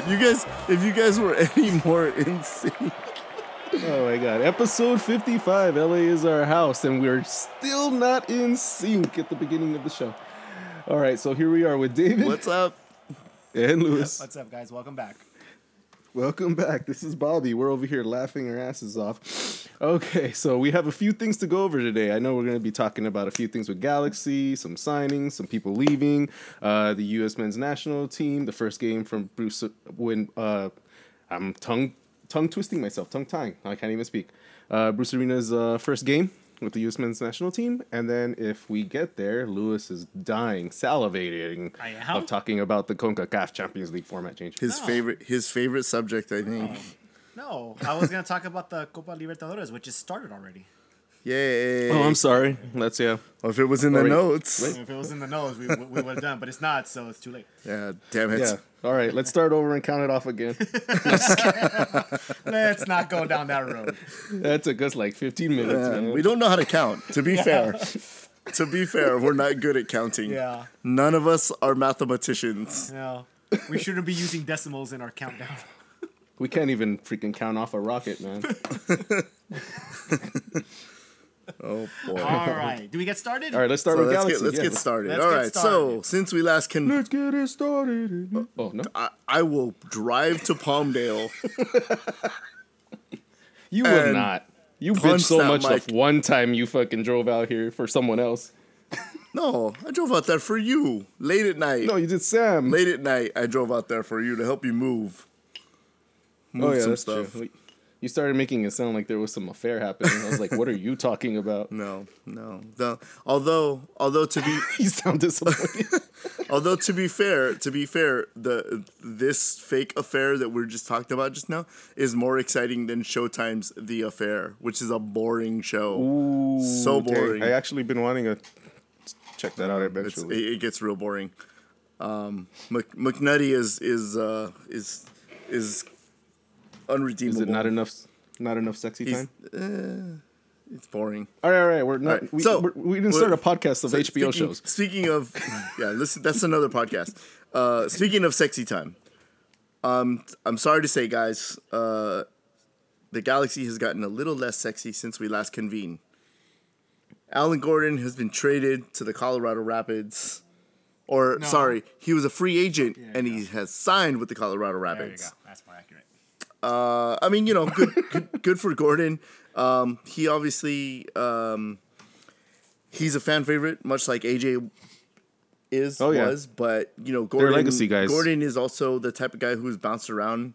god. You guys, if you guys were any more in sync. Oh my god. Episode 55. LA is our house, and we're still not in sync at the beginning of the show. All right, so here we are with David What's up? and Lewis. What's up, guys? Welcome back. Welcome back. This is Bobby. We're over here laughing our asses off. Okay, so we have a few things to go over today. I know we're going to be talking about a few things with Galaxy, some signings, some people leaving, uh, the U.S. men's national team, the first game from Bruce when uh, I'm tongue tongue twisting myself, tongue tying. I can't even speak. Uh, Bruce Arena's uh, first game with the U.S. men's national team, and then if we get there, Lewis is dying, salivating I am? of talking about the Concacaf Champions League format change. His No. favorite his favorite subject, I think. No, I was gonna talk about the Copa Libertadores, which has started already. Yay. Oh, I'm sorry. That's yeah. Well, if it was in the Wait, notes. If it was in the nose, we, we would have done, but it's not, so it's too late. Yeah, damn it. Yeah. All right. Let's start over and count it off again. Let's not go down that road. that took us like 15 minutes. Man, man. we don't know how to count, to be fair. to be fair, we're not good at counting. Yeah, None of us are mathematicians. no, we shouldn't be using decimals in our countdown. We can't even freaking count off a rocket, man. Oh boy. All right, do we get started? All right. Let's start So with let's Galaxy. get let's Yeah. get started. Let's All get right. So since we last can, Let's get it started. Uh, oh no, I, I will drive to Palmdale. you would not. You bitch so much mic. of one time you fucking drove out here for someone else. No, I drove out there for you late at night. No, you did Sam. Late at night, I drove out there for you to help you move. Oh, move oh yeah, some that's stuff. true. You started making it sound like there was some affair happening. I was like, "What are you talking about?" No, no. The, although, although to be, You sound disappointed. although to be fair, to be fair, the this fake affair that we're just talking about just now is more exciting than Showtime's The Affair, which is a boring show. so Okay, boring. I actually been wanting to check that out It's, eventually. it, it gets real boring. Um, Mc, McNutty is is uh, is is unredeemable. Is it not enough? Not enough sexy He's- time. It's boring. All right, all right. We're not. All right, We, so, we're, we didn't start a podcast of So HBO speaking, shows. Speaking of, yeah, listen, that's another podcast. Uh, speaking of sexy time, um, I'm sorry to say, guys, uh, the Galaxy has gotten a little less sexy since we last convened. Alan Gordon has been traded to the Colorado Rapids, or No. sorry, he was a free agent you and go. he has signed with the Colorado There you Rapids. go. That's more accurate. Uh, I mean, you know, good, good, good for Gordon. Um, he obviously, um, he's a fan favorite, much like AJ is Oh, yeah. was. But you know, Gordon, legacy guys. Gordon is also the type of guy who's bounced around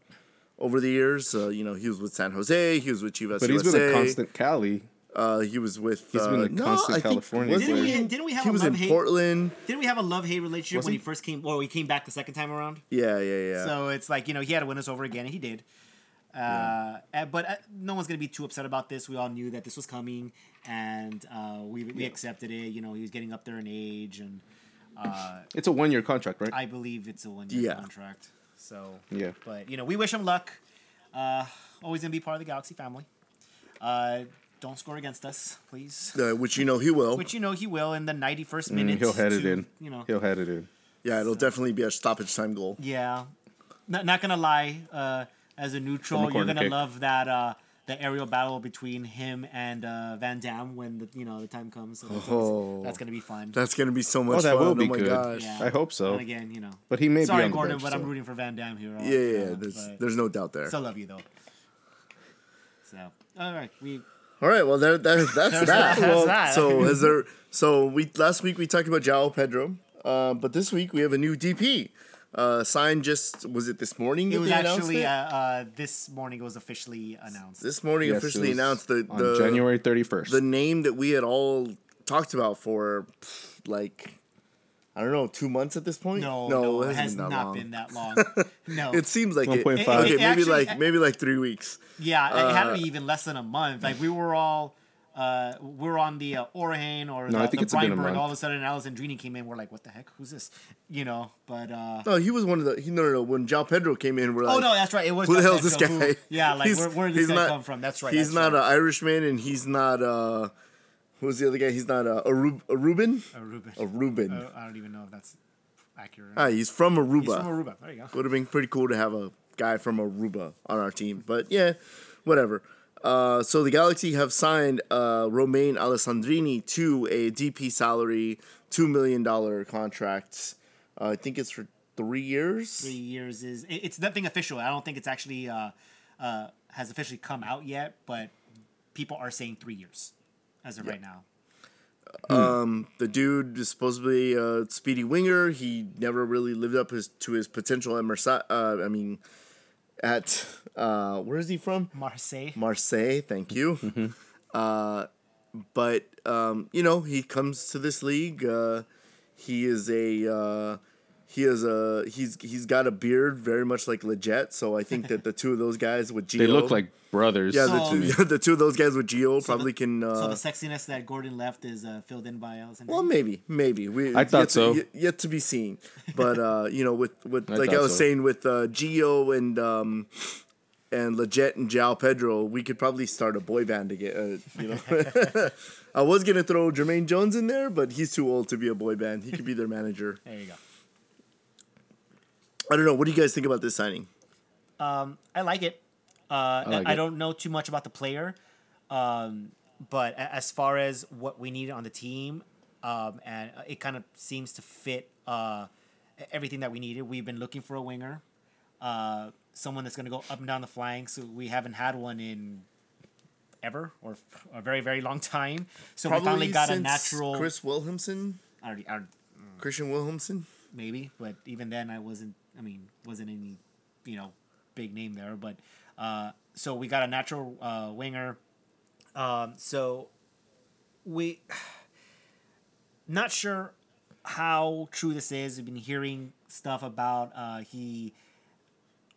over the years. Uh, you know, he was with San Jose, he was with Chivas But he's USA. been a constant Cali. Uh, he was with. He's uh, been a no, constant I California wasn't Didn't we, he? didn't we have He a was in love hate? Portland. Didn't we have a love hate relationship Was when he? he first came? Or he came back the second time around. Yeah, yeah, yeah. So it's like you know he had to win us over again, and he did. Uh, uh, but uh, no one's gonna be too upset about this. We all knew that this was coming, and uh, we we accepted it. You know, he was getting up there in age, and uh, It's a one year contract, right? I believe it's a one year Yeah. contract. So Yeah. but you know, we wish him luck. Uh, always gonna be part of the Galaxy family. Uh, don't score against us, please. Uh, which you know he will. Which you know he will in the ninety first Mm, minute. he'll head it in. You know, He'll head it in. yeah, it'll definitely be a stoppage time goal. Yeah, not, not gonna lie. As a neutral, a you're gonna kick. love that uh, the aerial battle between him and uh, Van Damme when the you know the time comes. So that's, Oh. that's gonna be fun. That's gonna be so much Oh, that fun. will be oh my good. gosh. Yeah. I hope so. And again, you know, But he may sorry be on Gordon, bench, but I'm rooting for Van Damme here. Yeah, yeah, yeah. Uh, There's, there's no doubt there. still love you though. So all right, we All right, well, there, that, that's that. That's Well, that. So, has there? So, we last week we talked about João Pedro, uh, but this week we have a new DP. Uh, signed just was it this morning? it was they announced actually it? uh, uh, this morning it was officially announced. this morning Yes, officially announced the on the January 31st. the name that we had all talked about for like I don't know two months at this point. no, no, it hasn't has been that not long. been that long. no, It seems like it. 1.5. Okay, It- maybe actually- like maybe like three weeks. Yeah, it had to Uh, be even less than a month. Like we were all, uh, we're on the uh, Orhain or No, the, I think the it's been Breinberg. All of a sudden, Alessandrini came in. We're like, what the heck? Who's this? You know, but uh, No, he was one of the. He, no, no, no. When João Pedro came in, we're like, oh no, that's right. It was who the João hell is this guy? who- yeah, like He's- where, where did this guy not- come from? That's right. he's that's not right. an Irishman, and he's not uh Who's the other guy? He's not uh, a, Rub- a Ruben. A Ruben. A Ruben. Uh, I don't even know if that's accurate. Ah, he's from Aruba. He's from Aruba. There you go. Would have been pretty cool to have a guy from Aruba on our team, but yeah, whatever. Uh, so the Galaxy have signed uh, Romain Alessandrini to a DP salary, two million dollar contract. Uh, I think it's for three years. Three years is it- it's nothing official. I don't think it's actually uh, uh, has officially come out yet, but people are saying three years as of right now. The dude is supposedly a speedy winger. He never really lived up his to his potential at Marseille. Uh, I mean, at uh, where is he from? Marseille. Marseille. Thank you. Uh, but um, you know, he comes to this league. Uh, he is a uh, he is a he's he's got a beard very much like Lletget. So I think that the two of those guys with Gio, They look like brothers. yeah, So- the two the two of those guys with Gio So probably the- can. Uh, so the sexiness that Gordon left is uh, filled in by Allison. well, maybe, maybe we. I thought yet to- so. yet, yet to be seen, but uh, you know, with with I like I was so. saying with uh, Gio and um, and Lletget and João Pedro, we could probably start a boy band to get. Uh, you know, I was gonna throw Jermaine Jones in there, but he's too old to be a boy band. He could be their manager. there you go. I don't know. What do you guys think about this signing? Um, I like it. Uh, I, like I it. don't know too much about the player, um, but as far as what we need on the team, um, and it kind of seems to fit uh, everything that we needed. We've been looking for a winger, uh, someone that's going to go up and down the flanks. We haven't had one in ever or a very very long time. So we finally got a natural. Chris Wilhelmsson, I already, I, Christian Wilhelmsson. maybe, but even then I wasn't. I mean, wasn't any, you know, big name there. But uh, so we got a natural uh, winger. Um, so we not sure how true this is. We've been hearing stuff about uh, he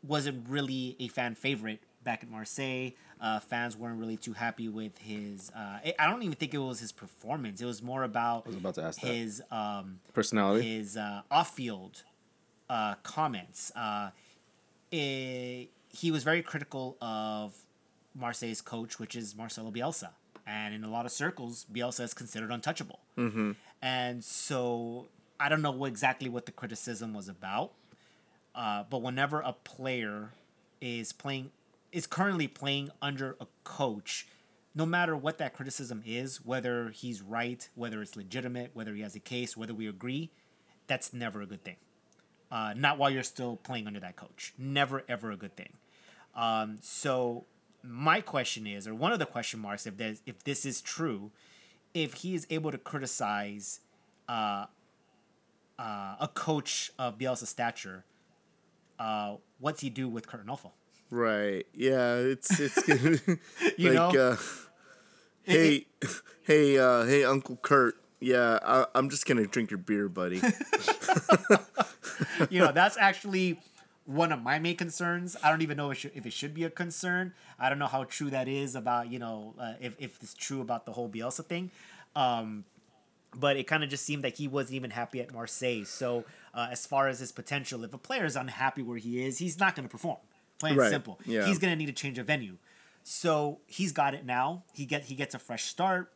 wasn't really a fan favorite back at Marseille. Uh, fans weren't really too happy with his. Uh, I- don't even think it was his performance. It was more about was about his um, Personality. his uh, off-field uh, comments. Uh, eh, he was very critical of Marseille's coach, which is Marcelo Bielsa, and in a lot of circles, Bielsa is considered untouchable. Mm-hmm. And so I don't know what, exactly what the criticism was about, uh, but whenever a player is playing is currently playing under a coach no matter what that criticism is whether he's right whether it's legitimate whether he has a case whether we agree that's never a good thing. Uh, not while you're still playing under that coach. Never ever a good thing. Um, so my question is or one of the question marks if if this is true if he is able to criticize uh, uh, a coach of Bielsa stature uh, what's he do with Curt Onalfo? Right. Yeah. It's it's You like know? uh, hey hey uh, hey Uncle Kurt. Yeah, I, I'm just gonna drink your beer, buddy. you know, that's actually one of my main concerns. I don't even know if, it should, if it should be a concern. I don't know how true that is about, you know, uh, if, if it's true about the whole Bielsa thing. Um, but it kind of just seemed that he wasn't even happy at Marseille. So, uh, as far as his potential, if a player is unhappy where he is, he's not going to perform. Plain and simple. yeah. He's going to need to change a venue. So he's got it now. He get he gets a fresh start.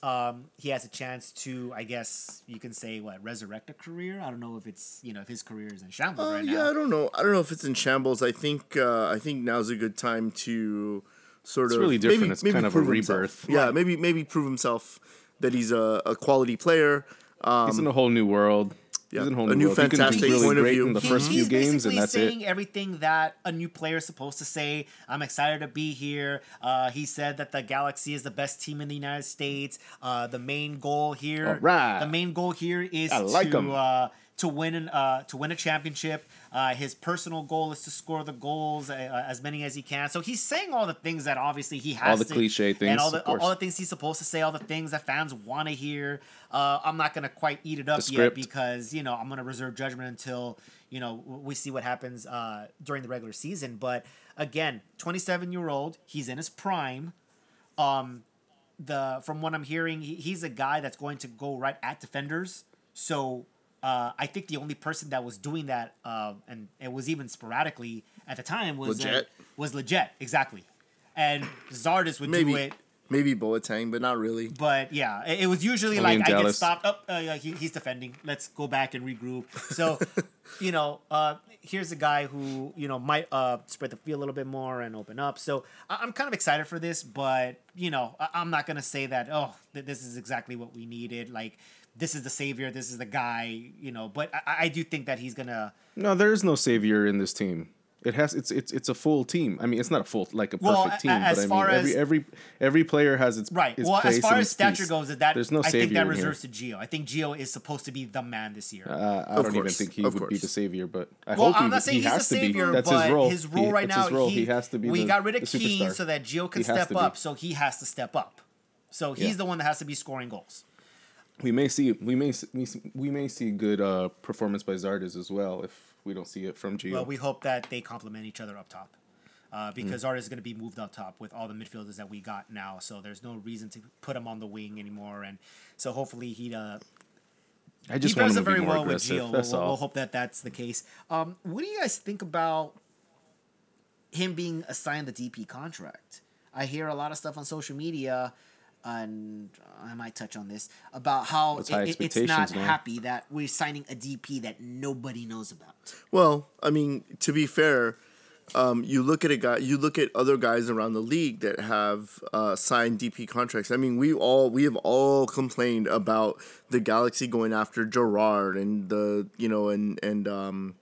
Um, he has a chance to, I guess you can say, what resurrect a career. I don't know if it's you know if his career is in shambles Uh, right yeah, now. Yeah, I don't know. I don't know if it's in shambles. I think uh, I think now's a good time to sort It's of really different. Maybe, It's maybe kind of a prove himself. Yeah, maybe maybe prove himself that he's a, a quality player. Um, He's in a whole new world. yeah, He's in a whole a new, new world. He can be fantastic really point of view. in the He- first few games, and that's saying it. everything that a new player is supposed to say. I'm excited to be here. Uh, he said that the Galaxy is the best team in the United States. Uh, the main goal here, All right. the main goal here is I like to 'em. uh, to win an, uh, to win a championship. Uh, his personal goal is to score the goals uh, as many as he can. So he's saying all the things that obviously he has All the to, cliche things, and all the all the things he's supposed to say, all the things that fans want to hear. Uh, I'm not gonna quite eat it up yet because you know I'm gonna reserve judgment until you know we see what happens uh, during the regular season. But again, 27 year old, he's in his prime. Um, the from what I'm hearing, he, he's a guy that's going to go right at defenders. So uh, I think the only person that was doing that, uh, and it was even sporadically at the time, was uh, was Lletget exactly. And Zardes would do it Maybe Boateng, but not really. But yeah, it, it was usually Only in like I get stopped. Up, oh, yeah, he, he's defending. Let's go back and regroup. So, you know, uh, here's a guy who you know might uh, spread the field a little bit more and open up. So I- I'm kind of excited for this, but you know, I- I'm not gonna say that. Oh, th- this is exactly what we needed. Like this is the savior. This is the guy. You know, but I, I do think that he's gonna. No, there is no savior in this team. It has it's it's it's a full team. I mean, it's not a full like a Well, perfect a- team, as but I mean far every every every player has its Right. Its well, as far as stature piece. goes, that there's no I savior think that in here. reserves to Gio. I think Gio is supposed to be the man this year. Uh, I Of don't even think he of would be the savior, but I Well, hope he, I'm not saying he he's has the to savior, be. That's but his role. his role He- right now, his role. he, He has to be. We the, got rid of the Keane so that Gio can step up, so he has to step up. So he's the one that has to be scoring goals. we may see we may s- we, we may see good uh, performance by Zardes as well if we don't see it from Gio. Well, we hope that they complement each other up top. Uh, because Mm. Zardes is going to be moved up top with all the midfielders that we got now, so there's no reason to put him on the wing anymore, and so hopefully he uh, I just he want pairs him up to be very well with. Gio. We'll, we'll hope that that's the case. Um, what do you guys think about him being assigned the DP contract? I hear a lot of stuff on social media, and I might touch on this about how It's it- it- it's not man. happy that we're signing a DP that nobody knows about. Well, I mean, to be fair, um, you look at a guy, you look at other guys around the league that have uh, signed DP contracts. I mean, we all we have all complained about the Galaxy going after Gerard and the you know and and um,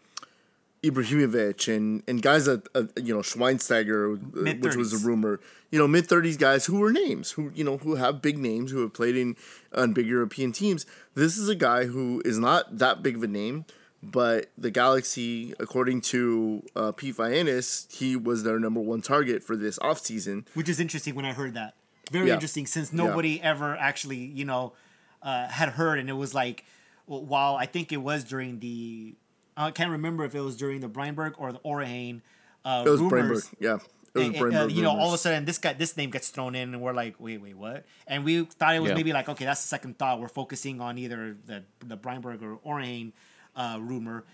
Ibrahimovic and and guys that uh, you know Schweinsteiger, uh, which was a rumor. You know, mid thirties guys who were names, who you know who have big names, who have played in on big European teams. This is a guy who is not that big of a name, but the Galaxy, according to uh, Pete Vagenas, he was their number one target for this offseason. which is interesting when I heard that. Very Yeah. interesting since nobody ever actually, you know, uh, had heard, and it was like, well, while I think it was during the, I can't remember if it was during the Breinberg or the Orahane. Uh, It was rumors. Brainberg, yeah. It was And- and, uh, you know, all of a sudden this guy, this name gets thrown in, and we're like, wait, wait, what? And we thought it was Yeah. maybe like, okay, that's the second thought. We're focusing on either the the Breinberg or Orahane uh, rumor,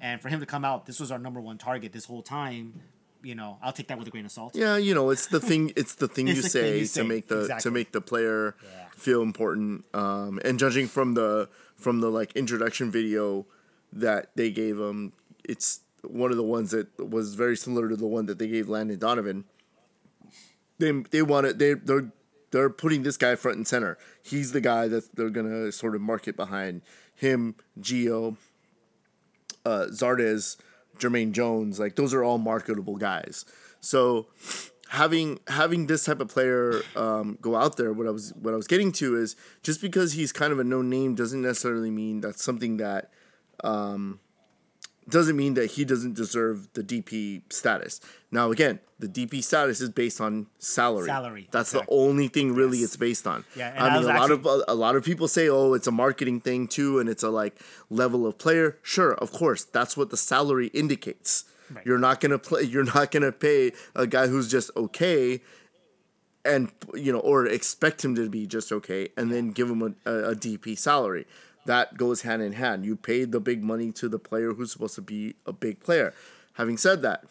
and for him to come out, this was our number one target this whole time. You know, I'll take that with a grain of salt. Yeah, you know, it's the thing. It's the thing It's you the thing say to make the to make the player Yeah. feel important. Um, and judging from the from the like introduction video that they gave him, it's one of the ones that was very similar to the one that they gave Landon Donovan. They they want it. They they're they're putting this guy front and center. He's the guy that they're gonna sort of market behind him. Gio, uh, Zardes, Jermaine Jones, like those are all marketable guys. So having having this type of player um, go out there, what I was what I was getting to is just because he's kind of a no name doesn't necessarily mean that's something that um, doesn't mean that he doesn't deserve the DP status. Now again, the DP status is based on salary. Salary, That's exactly. the only thing really it's based on. Yeah, and I I mean a lot actually- of a lot of people say, "Oh, it's a marketing thing too, and it's a like level of player." Sure, of course, that's what the salary indicates. Right. You're not gonna play. You're not gonna pay a guy who's just okay, and you know, or expect him to be just okay, and then give him a, a, a DP salary. That goes hand in hand. You paid the big money to the player who's supposed to be a big player. Having said that,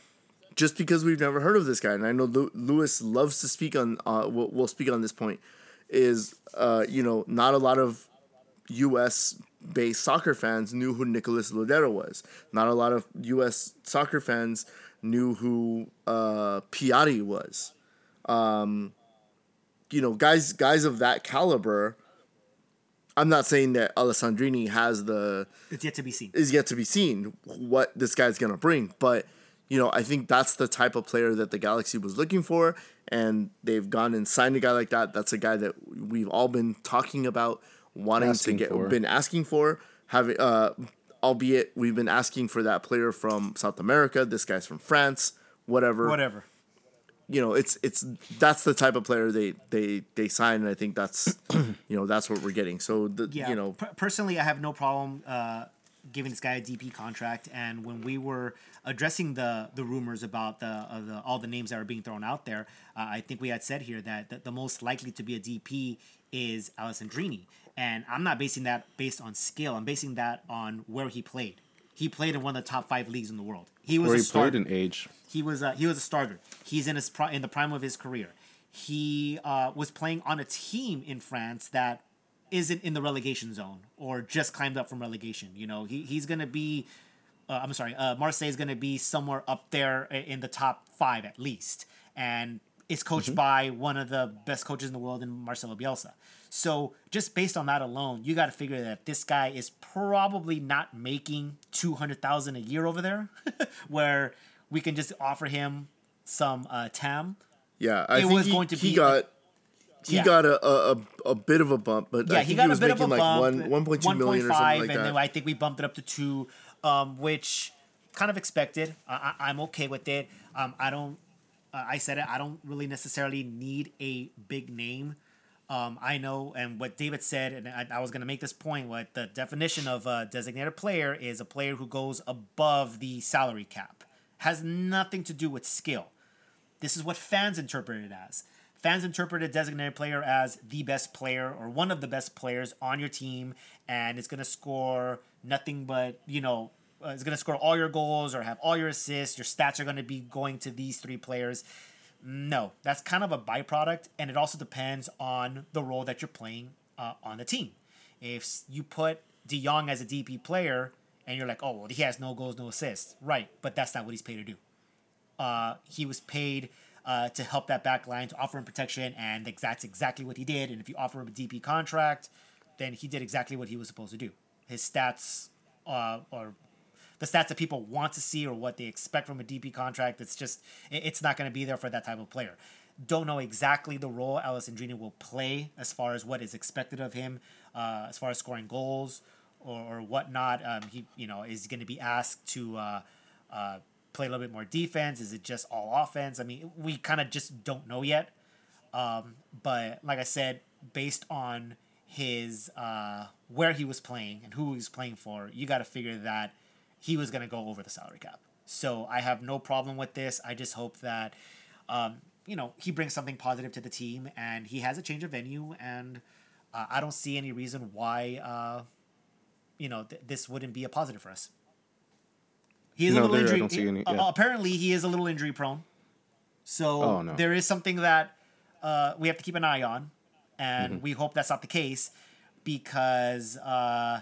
just because we've never heard of this guy, and I know Lewis loves to speak on, uh, will will speak on this point, is uh, you know not a lot of U.S. based soccer fans knew who Nicolas Lodeiro was. Not a lot of U.S. soccer fans knew who uh, Piatti was. Um, you know, guys guys of that caliber. I'm not saying that Alessandrini has the It's yet to be seen. is yet to be seen what this guy's gonna bring. But you know, I think that's the type of player that the Galaxy was looking for, and they've gone and signed a guy like that. That's a guy that we've all been talking about, wanting Asking to get, for. been asking for, having, uh, albeit we've been asking for that player from South America. This guy's from France, whatever. Whatever. You know, it's it's that's the type of player they they they sign, and I think that's you know that's what we're getting. So the Yeah. you know per- personally, I have no problem uh, giving this guy a DP contract. And when we were addressing the the rumors about the, uh, the all the names that are being thrown out there, uh, I think we had said here that the, the most likely to be a DP is Alessandrini. And I'm not basing that based on skill. I'm basing that on where he played. He played in one of the top five leagues in the world. He was a he starter. played in age. He was a, he was a starter. He's in his pri- in the prime of his career. he uh, was playing on a team in France that isn't in the relegation zone or just climbed up from relegation. You know, he, he's going to be, uh, I'm sorry, uh, Marseille is going to be somewhere up there in the top five at least. And is coached mm-hmm. by one of the best coaches in the world in Marcelo Bielsa. So just based on that alone, you got to figure that this guy is probably not making 200,000 a year over there where we can just offer him some uh, TAM. Yeah, I it think was he, going to he be got he yeah. got a, a a bit of a bump, but yeah, he got he a bit of a like bump, one one point two million or something like and that. then I think we bumped it up to two, um, which kind of expected. I, am okay with it. Um, I don't. Uh, I said it. I don't really necessarily need a big name. Um, I know, and what David said, and I, I was going to make this point. What the definition of a designated player is a player who goes above the salary cap. Has nothing to do with skill. This is what fans interpret it as. Fans interpret a designated player as the best player or one of the best players on your team, and it's going to score nothing but, you know, uh, it's going to score all your goals or have all your assists. Your stats are going to be going to these three players. No, that's kind of a byproduct, and it also depends on the role that you're playing uh, on the team. If you put De Jong as a DP player, and you're like, oh, well, he has no goals, no assists, right? But that's not what he's paid to do. Uh, he was paid uh, to help that back line, to offer him protection, and that's exactly what he did. And if you offer him a DP contract, then he did exactly what he was supposed to do. His stats, uh, or the stats that people want to see, or what they expect from a DP contract, it's just it's not going to be there for that type of player. Don't know exactly the role Alessandrini will play as far as what is expected of him, uh, as far as scoring goals or, or whatnot. Um, he you know is going to be asked to uh, uh, play a little bit more defense? Is it just all offense? I mean, we kind of just don't know yet. Um, but like I said, based on his uh, where he was playing and who he was playing for, you got to figure that he was going to go over the salary cap. So I have no problem with this. I just hope that um, you know he brings something positive to the team and he has a change of venue and uh, I don't see any reason why uh, you know th- this wouldn't be a positive for us. He is no, a little there, injury. Any, yeah. uh, apparently, he is a little injury prone. So oh, no. there is something that uh, we have to keep an eye on, and mm-hmm. we hope that's not the case because uh,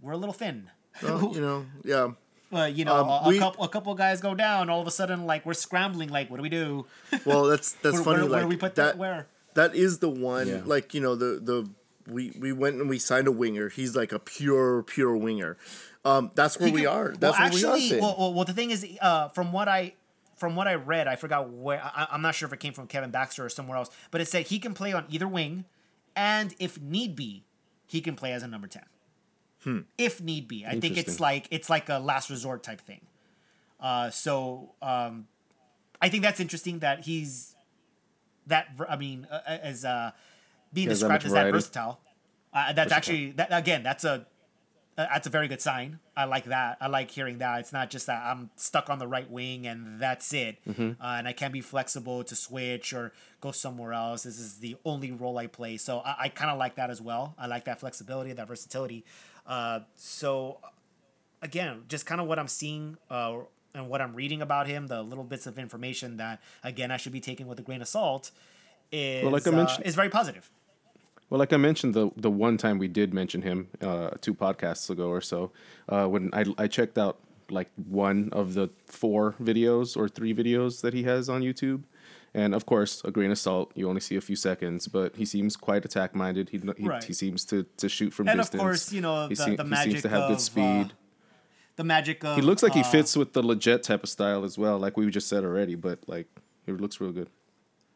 we're a little thin. Well, you know, yeah. Uh, you know, um, a, we, couple a couple guys go down. All of a sudden, like we're scrambling. Like, what do we do? Well, that's that's where, funny. Where, like, where do we put that? that where that is the one. Yeah. Like you know the the we we went and we signed a winger. He's like a pure pure winger. Um, that's where can, we are. That's well, where actually, we are. Well, well, well, the thing is, uh, from what I from what I read, I forgot where. I, am not sure if it came from Kevin Baxter or somewhere else, but it said he can play on either wing, and if need be, he can play as a number ten. Hmm. If need be, I think it's like it's like a last resort type thing. Uh, so um, I think that's interesting that he's that. I mean, uh, as uh, being described as that versatile. Uh, that's versatile. actually that again. That's a uh, that's a very good sign. I like that. I like hearing that. It's not just that I'm stuck on the right wing and that's it, mm-hmm. uh, and I can't be flexible to switch or go somewhere else. This is the only role I play. So I, I kind of like that as well. I like that flexibility, that versatility. Uh, so again, just kind of what I'm seeing uh, and what I'm reading about him, the little bits of information that again I should be taking with a grain of salt, is well, like I mentioned, uh, is very positive. Well, like I mentioned, the the one time we did mention him uh, two podcasts ago or so, uh, when I I checked out like one of the four videos or three videos that he has on YouTube, and of course, a grain of salt. You only see a few seconds, but he seems quite attack minded. He he, right. he, seems to, to shoot from and distance. And of course, you know the, he, the magic he seems to have of, good speed. Uh, the magic of he looks like he uh, fits with the Lletget type of style as well, like we just said already. But like, he looks real good.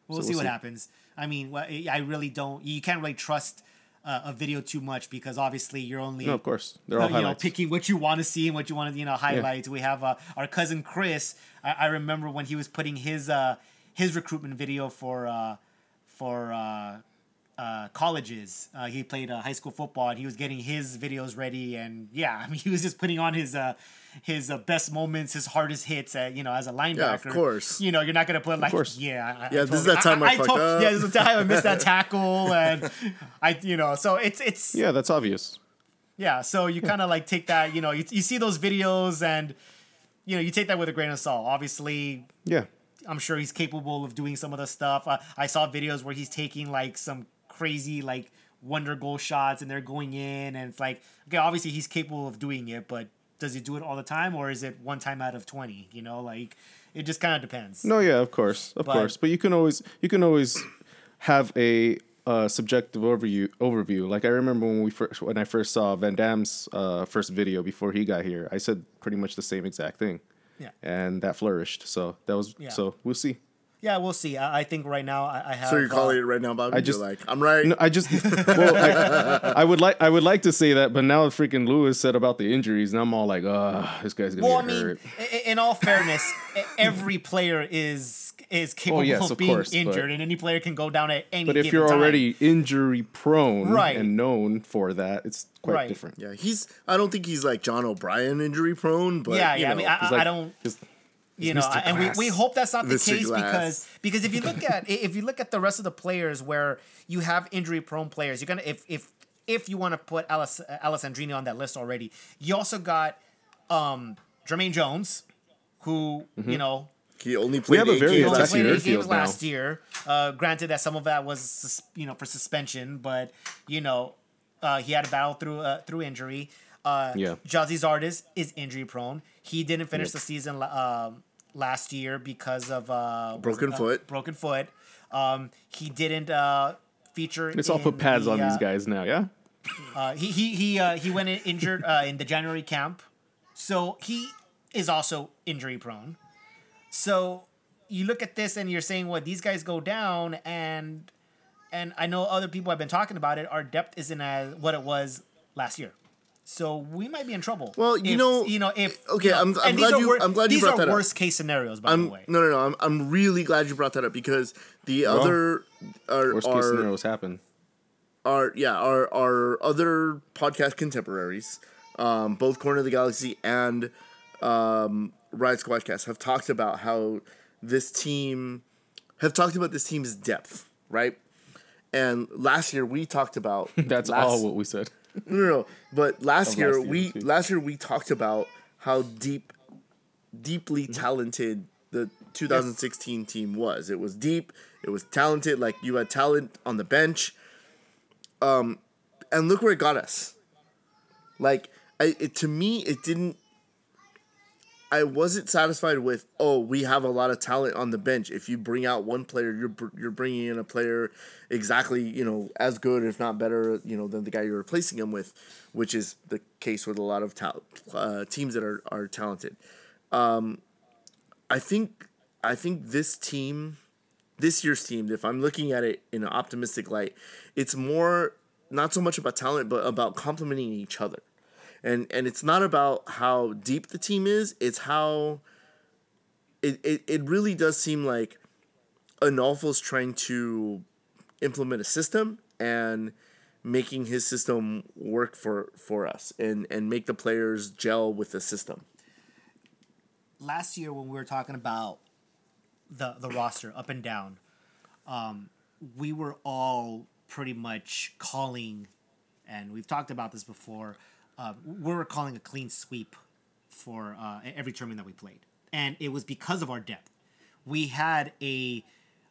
We'll, so see, we'll what see happens. I mean, I really don't. You can't really trust uh, a video too much because obviously you're only no, of course they're all uh, you know picking what you want to see and what you want to you know highlight. Yeah. We have uh, our cousin Chris. I, I, remember when he was putting his uh, his recruitment video for uh, for uh, uh, colleges. Uh, he played uh, high school football, and he was getting his videos ready. And yeah, I mean, he was just putting on his uh, his uh, best moments, his hardest hits. At, you know, as a linebacker, yeah, of course. You know, you're not gonna put like, yeah, I, yeah. I this is that time I, I, I told, Yeah, this is the time I missed that tackle, and I, you know, so it's it's. Yeah, that's obvious. Yeah, so you kind of like take that, you know, you, you see those videos, and you know, you take that with a grain of salt. Obviously, yeah I'm sure he's capable of doing some of the stuff. Uh, I saw videos where he's taking like some crazy like wonder goal shots and they're going in and it's like okay obviously he's capable of doing it but does he do it all the time or is it one time out of 20 you know like it just kind of depends No, yeah, of course, of But- course. But you can always you can always have a uh, subjective overview. Overview. Like I remember when we first when I first saw Van Damme's uh, first video before he got here, I said pretty much the same exact thing, yeah and that flourished. So that was Yeah. so we'll see. yeah we'll see i, I think right now i, I have So you're calling uh, it right now, Bobby? I You're just- like, I'm right. No, I just well, I, I would like I would like to say that, but now freaking Lewis said about the injuries, and I'm all like, ah, this guy's gonna well i mean hurt. i- i- in all fairness every player is is capable Oh, yes, of of being course, but- injured and any player can go down at any time. But if given you're time. already injury prone Right. and known for that, it's quite Right. different. Yeah, he's. I don't think he's like John O'Brien injury prone, but yeah you yeah i know, mean i, He's I, like- I don't he's- you know, Mr. and we, we hope that's not the Mr. case Glass. because because if you look at if you look at the rest of the players where you have injury prone players, you're gonna if if if you want to put Alice Alessandrini on that list already, you also got um Jermaine Jones, who you know he only played. We have a very games only last attacking played year. eight games last year. Uh, granted that some of that was you know for suspension, but you know uh, he had a battle through uh, through injury. Uh, Yeah. Gyasi Zardes is injury prone. He didn't finish Yep. the season um, last year because of uh, Broken it, uh, foot. broken foot. Um, he didn't uh, feature. Let's all put pads the, on these guys now, yeah? uh, he he he uh, he went in injured uh, in the January camp, so he is also injury prone. So you look at this and you're saying, well, these guys go down, and and I know other people have been talking about it. Our depth isn't as what it was last year. So we might be in trouble. Well, you if- know- you know, if okay, you know, I'm- I'm glad you- wor- I'm glad you these brought are that up. worst case scenarios, by I'm the way. no, no, no. I'm, I'm really glad you brought that up because the other are Worst case are, scenarios happen. our yeah our our other podcast contemporaries, um, both Corner of the Galaxy and um, Riot Squadcast have talked about how this team have talked about this team's depth, right? And last year we talked about That's last, all what we said. no, no, no. But last year last we last year we talked about how deep, deeply Mm-hmm. talented the 2016 team was. It was deep. It was talented. Like you had talent on the bench. Um, and look where it got us. Like I, it, to me, it didn't. I wasn't satisfied with. Oh, we have a lot of talent on the bench. If you bring out one player, you're you're bringing in a player exactly you know as good, if not better, you know than the guy you're replacing him with, which is the case with a lot of tal- uh, teams that are are talented. Um, I think I think this team, this year's team, if I'm looking at it in an optimistic light, it's more not so much about talent, but about complementing each other and and it's not about how deep the team is it's how it, it, it really does seem like Onalfo's trying to implement a system and making his system work for for us and and make the players gel with the system last year when we were talking about the the roster up and down, um, we were all pretty much calling, and we've talked about this before. Uh, we were calling a clean sweep for uh, every tournament that we played, and it was because of our depth. We had a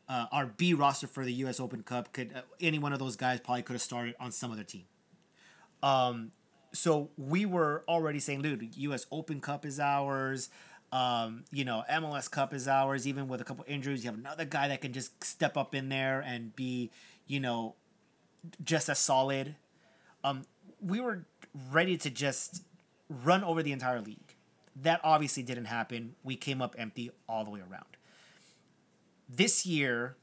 uh, our B roster for the U.S. Open Cup. Could uh, any one of those guys probably could have started on some other team so we were already saying, dude, U.S. Open Cup is ours. Um, you know, MLS Cup is ours. Even with a couple injuries, you have another guy that can just step up in there and be, you know, just as solid. Um, we were ready to just run over the entire league. That obviously didn't happen. We came up empty all the way around. This year,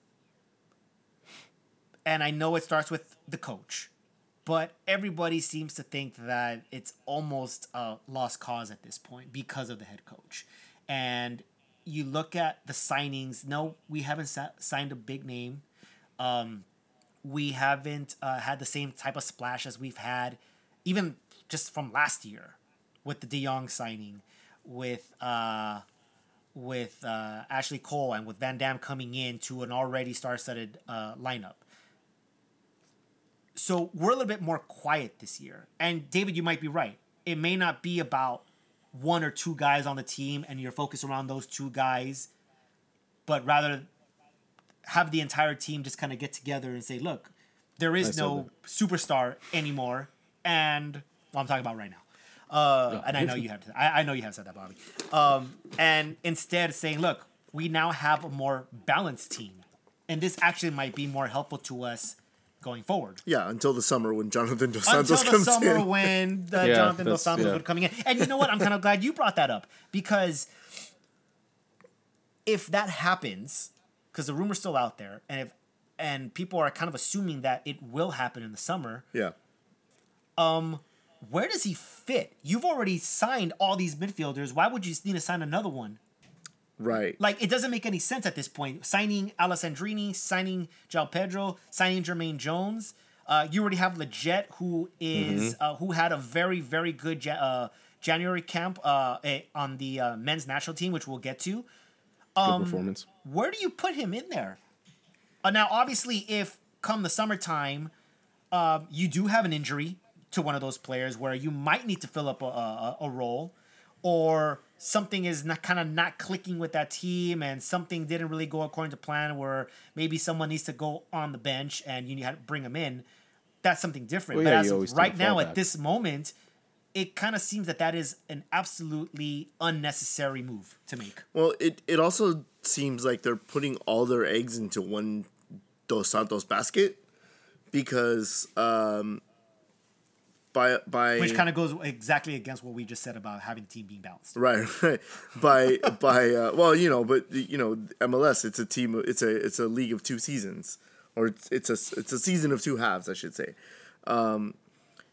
and I know it starts with the coach but everybody seems to think that it's almost a lost cause at this point because of the head coach. And you look at the signings. No, we haven't sa- signed a big name. Um, we haven't uh, had the same type of splash as we've had, even just from last year, with the De Jong signing, with uh, with uh, Ashley Cole, and with Van Damme coming in to an already star-studded uh, lineup so we're a little bit more quiet this year. And David, you might be right. It may not be about one or two guys on the team and you're focused around those two guys but rather have the entire team just kind of get together and say, look, there is no superstar anymore, and well, I'm talking about right now. Uh, and I know you have. To, I, I know you have said that, Bobby. Um, and instead saying, look, we now have a more balanced team, and this actually might be more helpful to us going forward. Yeah, until the summer when Jonathan Dos Santos Until the comes summer in. when the Yeah, Jonathan Dos Santos yeah. would coming in. And you know what? I'm kind of glad you brought that up because if that happens, because the rumor's still out there, and if and people are kind of assuming that it will happen in the summer, Yeah. Where does he fit? You've already signed all these midfielders. Why would you need to sign another one? Right. Like it doesn't make any sense at this point. Signing Alessandrini, signing João Pedro, signing Jermaine Jones. Uh, you already have Lletget, who is- uh, who had a very very good ja- uh, January camp uh, eh, on the uh, men's national team, which we'll get to. Good performance. Where do you put him in there? Uh, now, obviously, if come the summertime, um, you do have an injury to one of those players where you might need to fill up a, a, a role, or something is not kind of not clicking with that team, and something didn't really go according to plan, where maybe someone needs to go on the bench and you have to bring them in. That's something different. Well, but as of right now, at this moment, it kind of seems that that is an absolutely unnecessary move to make. Well, it, it also seems like they're putting all their eggs into one Dos Santos basket because um, by by Which kind of goes exactly against what we just said about having the team being balanced. right right by by uh, well you know but you know MLS it's a team it's a it's a league of two seasons or it's it's a it's a season of two halves I should say. Um,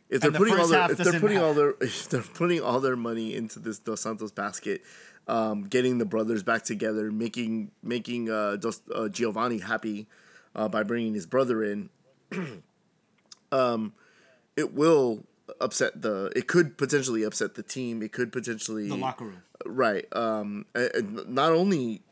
if they're the putting all their if they're putting have- all their if they're putting all their money into this Dos Santos basket, um, getting the brothers back together, making making uh, Dos, uh, Giovanni happy uh, by bringing his brother in, um, it will upset the. It could potentially upset the team. It could potentially The locker room. right. Um, not only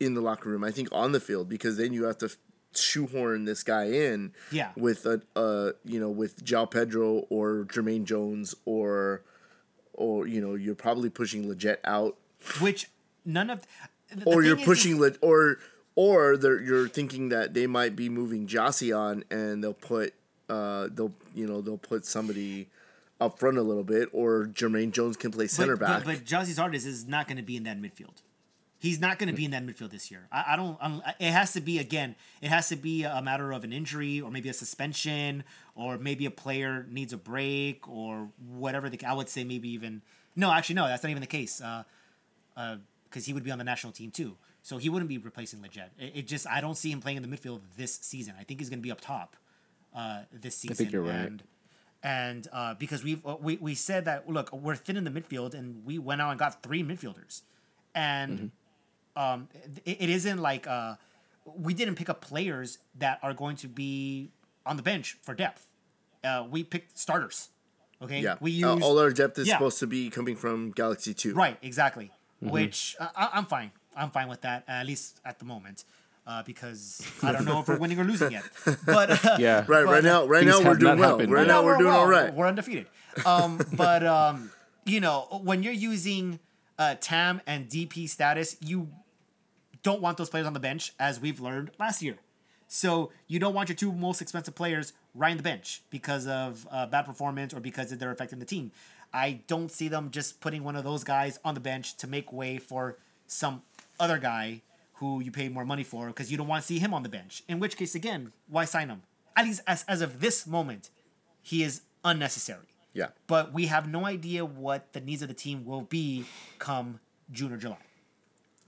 in the locker room, I think on the field because then you have to shoehorn this guy in Yeah. with a uh you know with João Pedro or Jermaine Jones or or you know you're probably pushing Lletget out Which none of. the- the or you're thing is- pushing Le- or or they're, you're thinking that they might be moving Gyasi on and they'll put uh they'll you know they'll put somebody up front a little bit or Jermaine Jones can play center but, back But, but Gyasi Zardes is not going to be in that midfield. He's not going to be in that midfield this year. I, I don't. I'm, it has to be again. It has to be a matter of an injury or maybe a suspension or maybe a player needs a break or whatever. The I would say maybe even no. Actually, no. That's not even the case. Uh, because he would be on the national team too. So he wouldn't be replacing Lletget. It, it just I don't see him playing in the midfield this season. I think he's going to be up top uh, this season. you're right. And, and uh, because we've uh, we, we said that look we're thin in the midfield and we went out and got three midfielders, and um, it, it isn't like uh, we didn't pick up players that are going to be on the bench for depth. Uh, we picked starters. Okay, yeah we Uh, all our depth is yeah. supposed to be coming from Galaxy 2 Right, exactly. Which uh, I, I'm fine. I'm fine with that, at least at the moment, uh, because I don't know if we're winning or losing yet. But uh, Yeah. right right now right now we're doing well happened right yet. now no, we're doing well. all right We're undefeated. Um, but um, you know, when you're using uh, TAM and DP status, you don't want those players on the bench, as we've learned last year. So you don't want your two most expensive players riding the bench because of uh, bad performance or because they're affecting the team. I don't see them just putting one of those guys on the bench to make way for some other guy who you pay more money for because you don't want to see him on the bench. In which case, again, why sign him? At least as, as of this moment, he is unnecessary. yeah But we have no idea what the needs of the team will be come June or July.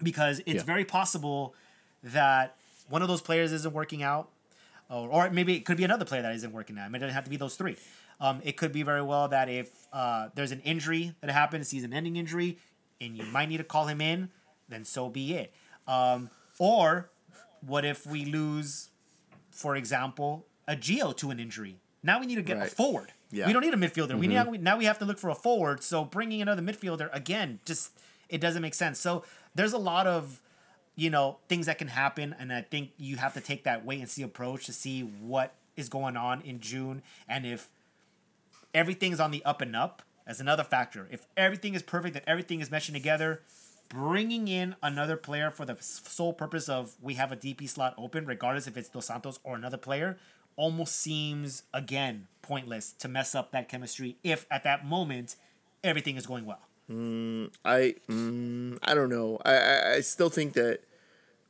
Because it's Yeah. very possible that one of those players isn't working out, or, or maybe it could be another player that isn't working out. I mean, it doesn't have to be those three. Um, it could be very well that if uh, there's an injury that happens, season-ending injury, and you might need to call him in, then so be it. Um, or what if we lose, for example, a Gio to an injury? Now we need to get Right. a forward. Yeah. We don't need a midfielder. We now, we now we have to look for a forward. So bringing another midfielder again, just it doesn't make sense. So there's a lot of you know things that can happen, and I think you have to take that wait and see approach to see what is going on in June, and if everything's on the up and up as another factor. If everything is perfect and everything is meshing together, bringing in another player for the sole purpose of we have a DP slot open, regardless if it's Dos Santos or another player, almost seems again pointless to mess up that chemistry if at that moment everything is going well. I mm, I don't know. I, I I still think that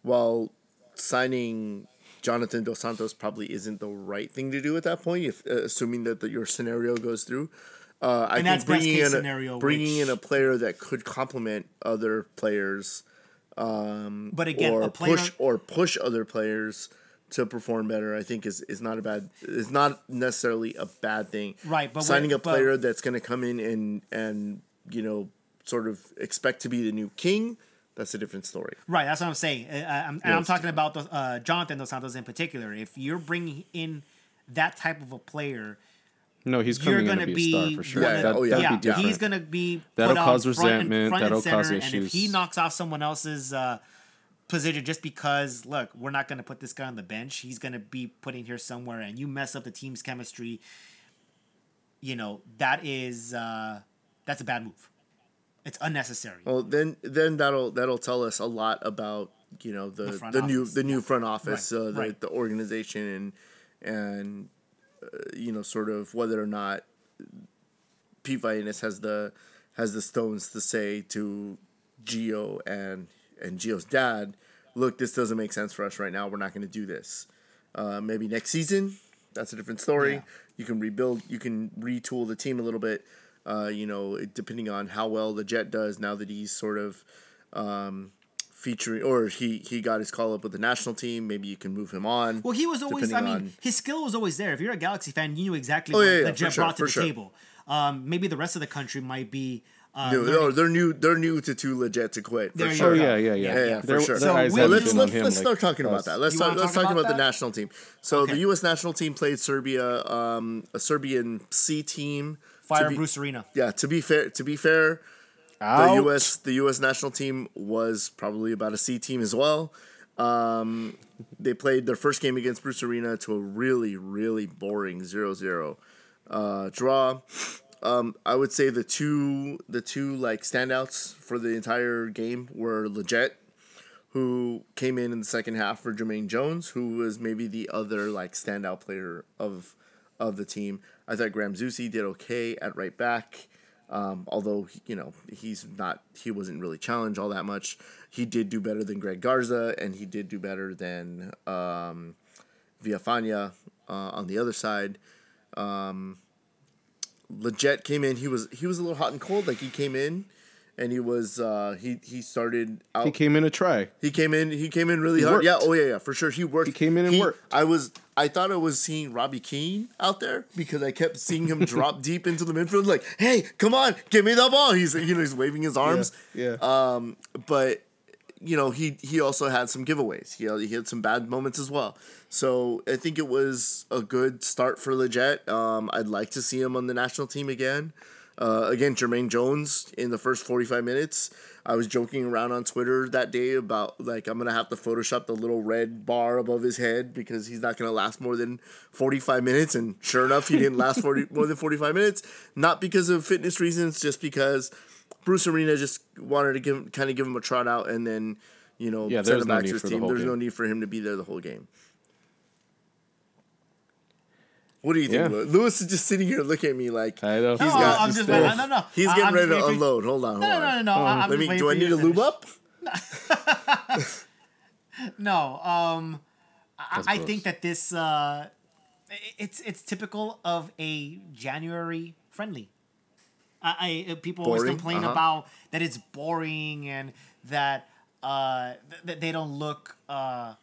while signing Jonathan Dos Santos probably isn't the right thing to do at that point, if uh, assuming that the, your scenario goes through. Uh, I And think bringing in a, scenario, bringing which- in a player that could complement other players, um, But again, or a player- push or push other players to perform better, I think is, is not a bad is not necessarily a bad thing. Right, but signing a but- player that's going to come in and and you know sort of expect to be the new king, that's a different story. Right, that's what I'm saying. Uh, I'm, and I'm talking about the, uh, Jonathan Dos Santos in particular. If you're bringing in that type of a player, No, he's you're coming gonna to be, a star for sure. Yeah, That, oh, yeah. Yeah, be different. he's gonna be That'll put on cause front resentment, And, front that'll and center, cause and if he knocks off someone else's uh, position just because, look, we're not gonna put this guy on the bench. He's gonna be put in here somewhere, and you mess up the team's chemistry. You know that is uh, that's a bad move. It's unnecessary. Well, then then that'll that'll tell us a lot about you know the The the, new the new front office, Right, uh, the right. the organization, and and uh, you know sort of whether or not Pete Vagenas has the has the stones to say to Gio and and Gio's dad, look, this doesn't make sense for us right now. We're not going to do this. Uh, maybe next season, that's a different story. Yeah. You can rebuild, you can retool the team a little bit. Uh, you know, depending on how well the Jet does now that he's sort of um, featuring, or he he got his call up with the national team. Maybe you can move him on. Well, he was always. I mean, on- his skill was always there. If you're a Galaxy fan, you knew exactly Oh, what yeah, yeah, the for Jet sure, brought to the sure. table. Um, maybe the rest of the country might be. Uh, No, learning- no, they're new. They're new to too legit to quit. For There sure. Oh go. yeah, yeah, yeah. Yeah, yeah, for Their- sure. their So eyes we- let's let's, him let's like start talking about that. Let's talk, let's talk talk about about, the national team. So Okay. the U.S. national team played Serbia, um, a Serbian C team. Fire be- Bruce Arena. Yeah, to be fair, to be fair, the U.S. the U.S. national team was probably about a C team as well. Um, they played their first game against Bruce Arena to a really really boring 0-0 uh, draw. Um, I would say the two the two like standouts for the entire game were Lletget, who came in in the second half for Jermaine Jones, who was maybe the other like standout player of of the team. I thought Graham Zusi did okay at right back. Um, although you know he's not, he wasn't really challenged all that much. He did do better than Greg Garza, and he did do better than um, Villafana uh, on the other side. Um, Lletget came in. He was he was a little hot and cold. Like he came in, and he was uh, he he started out. He came in a try. He came in. He came in really hard. worked. Yeah. Oh yeah. Yeah. For sure. He worked. He came in and He- worked. I was. I thought I was seeing Robbie Keane out there because I kept seeing him drop deep into the midfield. Like, hey, come on, give me the ball. He's you know he's waving his arms. Yeah. Um, but you know he he also had some giveaways. He he had some bad moments as well. So I think it was a good start for Lletget. Um, I'd like to see him on the national team again. Uh, again, Jermaine Jones in the first 45 minutes. I was joking around on Twitter that day about like I'm gonna have to Photoshop the little red bar above his head because he's not gonna last more than 45 minutes. And sure enough, he didn't last 40 more than 45 minutes. Not because of fitness reasons, just because Bruce Arena just wanted to give kind of give him a trot out and then you know Yeah, send him no back need to his the team. whole There's no need for him to be there the whole game. What do you think, Yeah. Lewis? Lewis is just sitting here looking at me like I know. He's No, got- I'm just still- no, no, no. he's I- getting I'm ready to unload. Hold on, hold No, on. no, no, no. I- I'm Let me. Do I need to lube up? No, um, I, I think that this uh, it's it's typical of a January friendly. I, I people always complain Uh-huh. about that it's boring and that uh th- that they don't look uh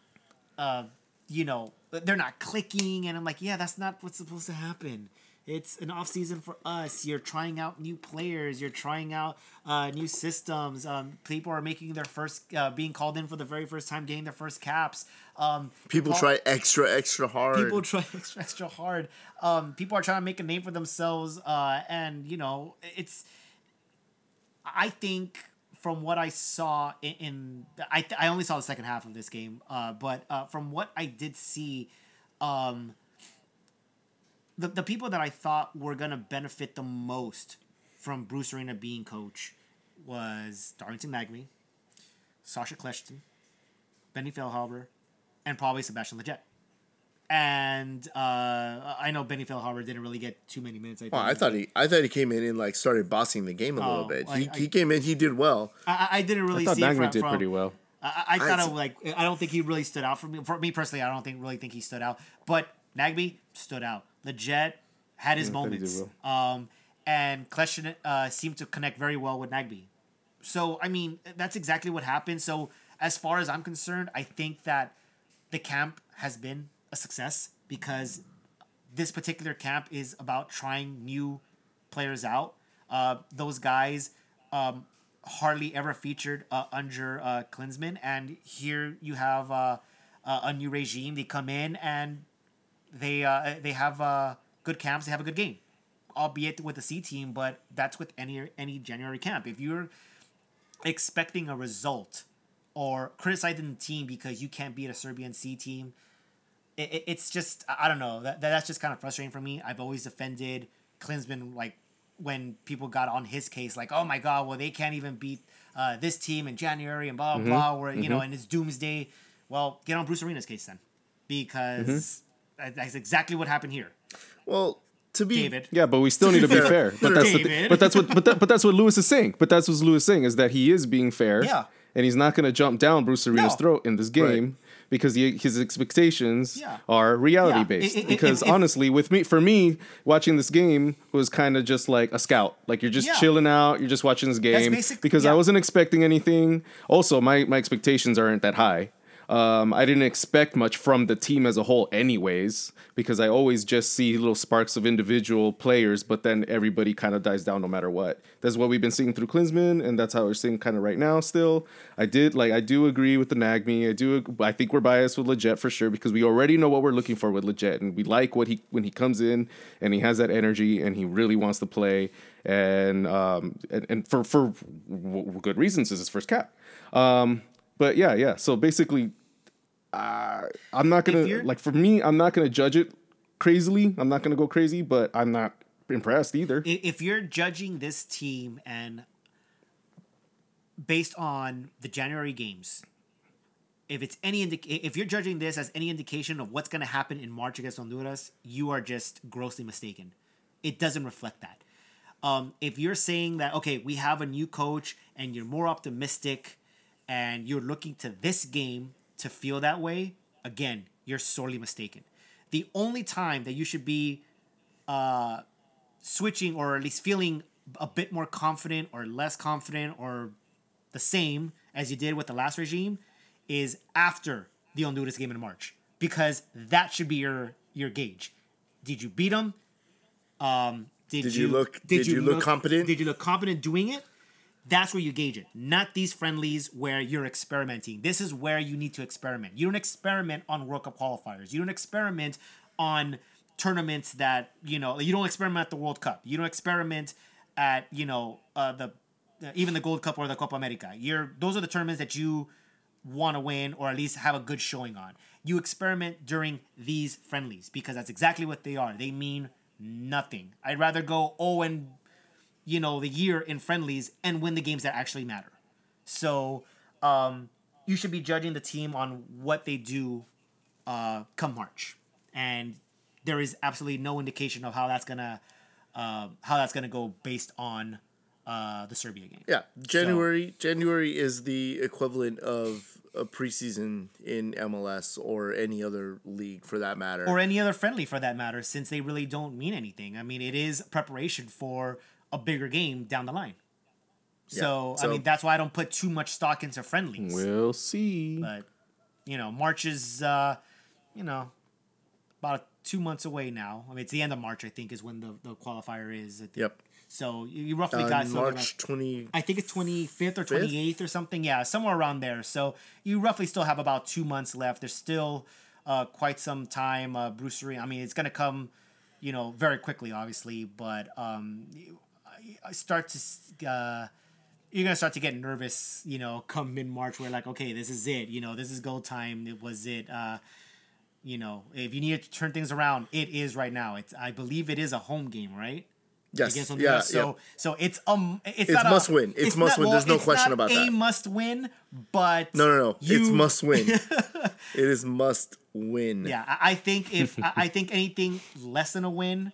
uh you know they're not clicking and I'm like yeah that's not what's supposed to happen. It's an off season for us. You're trying out new players. You're trying out uh, new systems. Um, people are making their first, uh, being called in for the very first time, getting their first caps. Um, People call- try extra, extra hard. people try extra, extra hard. Um, people are trying to make a name for themselves, uh, and you know, it's. I think from what I saw in, in I I only saw the second half of this game, uh, but uh, from what I did see, um, the the people that I thought were gonna benefit the most from Bruce Arena being coach was Darlington Nagbe, Sacha Kljestan, Benny Feilhaber, and probably Sebastian Lletget. And uh, I know Benny Feilhaber didn't really get too many minutes. I, Oh, I thought he, I thought he came in and like started bossing the game a little Oh, bit. I- he, I- he came in, he did well. I, I- I didn't really I thought see it Nagbe from, did from- pretty well. I, I thought I- of like I don't think he really stood out for me. For me personally, I don't think really think he stood out. But Nagbe stood out. Lletget had his Yeah, I thought he did moments. Um, and Kljestan uh, seemed to connect very well with Nagbe. So I mean, that's exactly what happened. So as far as I'm concerned, I think that the camp has been a success because this particular camp is about trying new players out. Uh, those guys um, hardly ever featured uh, under uh, Klinsmann, and here you have uh, a new regime. They come in and they uh, they have uh, good camps. They have a good game, albeit with the C team, but that's with any any January camp. If you're expecting a result or criticizing the team because you can't beat a Serbian C team, it, it- it's just I I don't know that that's just kind of frustrating for me. I've always defended Klinsmann like when people got on his case, like oh my god, well they can't even beat uh, this team in January and blah blah mm-hmm. blah, where you know mm-hmm. and it's doomsday. Well, get on Bruce Arena's case then, because mm-hmm. that- that's exactly what happened here, Well, to be David. Yeah, but we still need to be fair. fair. But that's the David. but that's what but, that, but that's what Lewis is saying. But that's what Lewis is saying is that he is being fair. Yeah. And he's not going to jump down Bruce Arena's No. throat in this game because he, his expectations Yeah. are reality Yeah. based. I- I- if- because if- honestly, with me for me, watching this game was kind of just like a scout. Like you're just Yeah. chilling out, you're just watching this game because I wasn't expecting anything. Also, my my expectations aren't that high. Um, I didn't expect much from the team as a whole, anyways, because I always just see little sparks of individual players, but then everybody kind of dies down no matter what. That's what we've been seeing through Klinsmann, and that's how we're seeing kind of right now. Still, I did like I do agree with the Nagbe. I do. I think we're biased with Lletget for sure because we already know what we're looking for with Lletget, and we like what he when he comes in and he has that energy and he really wants to play, and um and, and for for good reasons is his first cap. Um, but yeah, yeah. So basically, uh, I'm not gonna like for me. I'm not gonna judge it crazily. I'm not gonna go crazy, but I'm not impressed either. if you're judging this team and based on the January games, if it's any if you're judging this as any indication of what's going to happen in March against Honduras, you are just grossly mistaken. It doesn't reflect that. Um, if you're saying that okay, we have a new coach and you're more optimistic, and you're looking to this game to feel that way, again, you're sorely mistaken. The only time that you should be uh, switching or at least feeling a bit more confident or less confident or the same as you did with the last regime is after the Honduras game in March because that should be your your gauge. Did you beat them? Um, did, Did you look- did you look competent? Did you look competent doing it? That's where you gauge it, not these friendlies where you're experimenting. This is where you need to experiment. You don't experiment on World Cup qualifiers. You don't experiment on tournaments that you know. You don't experiment at the World Cup. You don't experiment at you know uh, the uh, even the Gold Cup or the Copa America. You're those are the tournaments that you want to win or at least have a good showing on. You experiment during these friendlies because that's exactly what they are. They mean nothing. I'd rather go 0 and you know the year in friendlies and win the games that actually matter. So um, you should be judging the team on what they do uh, come March, and there is absolutely no indication of how that's gonna uh, how that's gonna go based on uh, the Serbia game. Yeah, January. January is the equivalent of a preseason in MLS or any other league for that matter. or any other friendly for that matter, since they really don't mean anything. I mean, it is preparation for a bigger game down the line. So, I mean, that's why I don't put too much stock into friendlies. We'll see. But you know, March is uh, you know about two months away now. I mean, it's the end of March, I think, is when the, the qualifier is. Yep. So you, roughly Uh, got March like- twenty. I think it's 25th or 28th or something. Yeah, somewhere around there. So you roughly still have about two months left. There's still uh, quite some time. Uh, Bruce Arena, I mean, it's going to come, you know, very quickly, obviously, but um, start to. Uh, you're gonna start to get nervous, you know, come mid March. Where like, okay, this is it. You know, this is go time. It was it. Uh, you know, if you need to turn things around, it is right now. It's I believe it is a home game, right? Yes, against yeah, Honduras. yeah. So so it's um it's, It's not a- must win. It's must win. There's no it's question not about a that. must win, but No, no, no. it's must win. it is must win. Yeah, I I think if I I think anything less than a win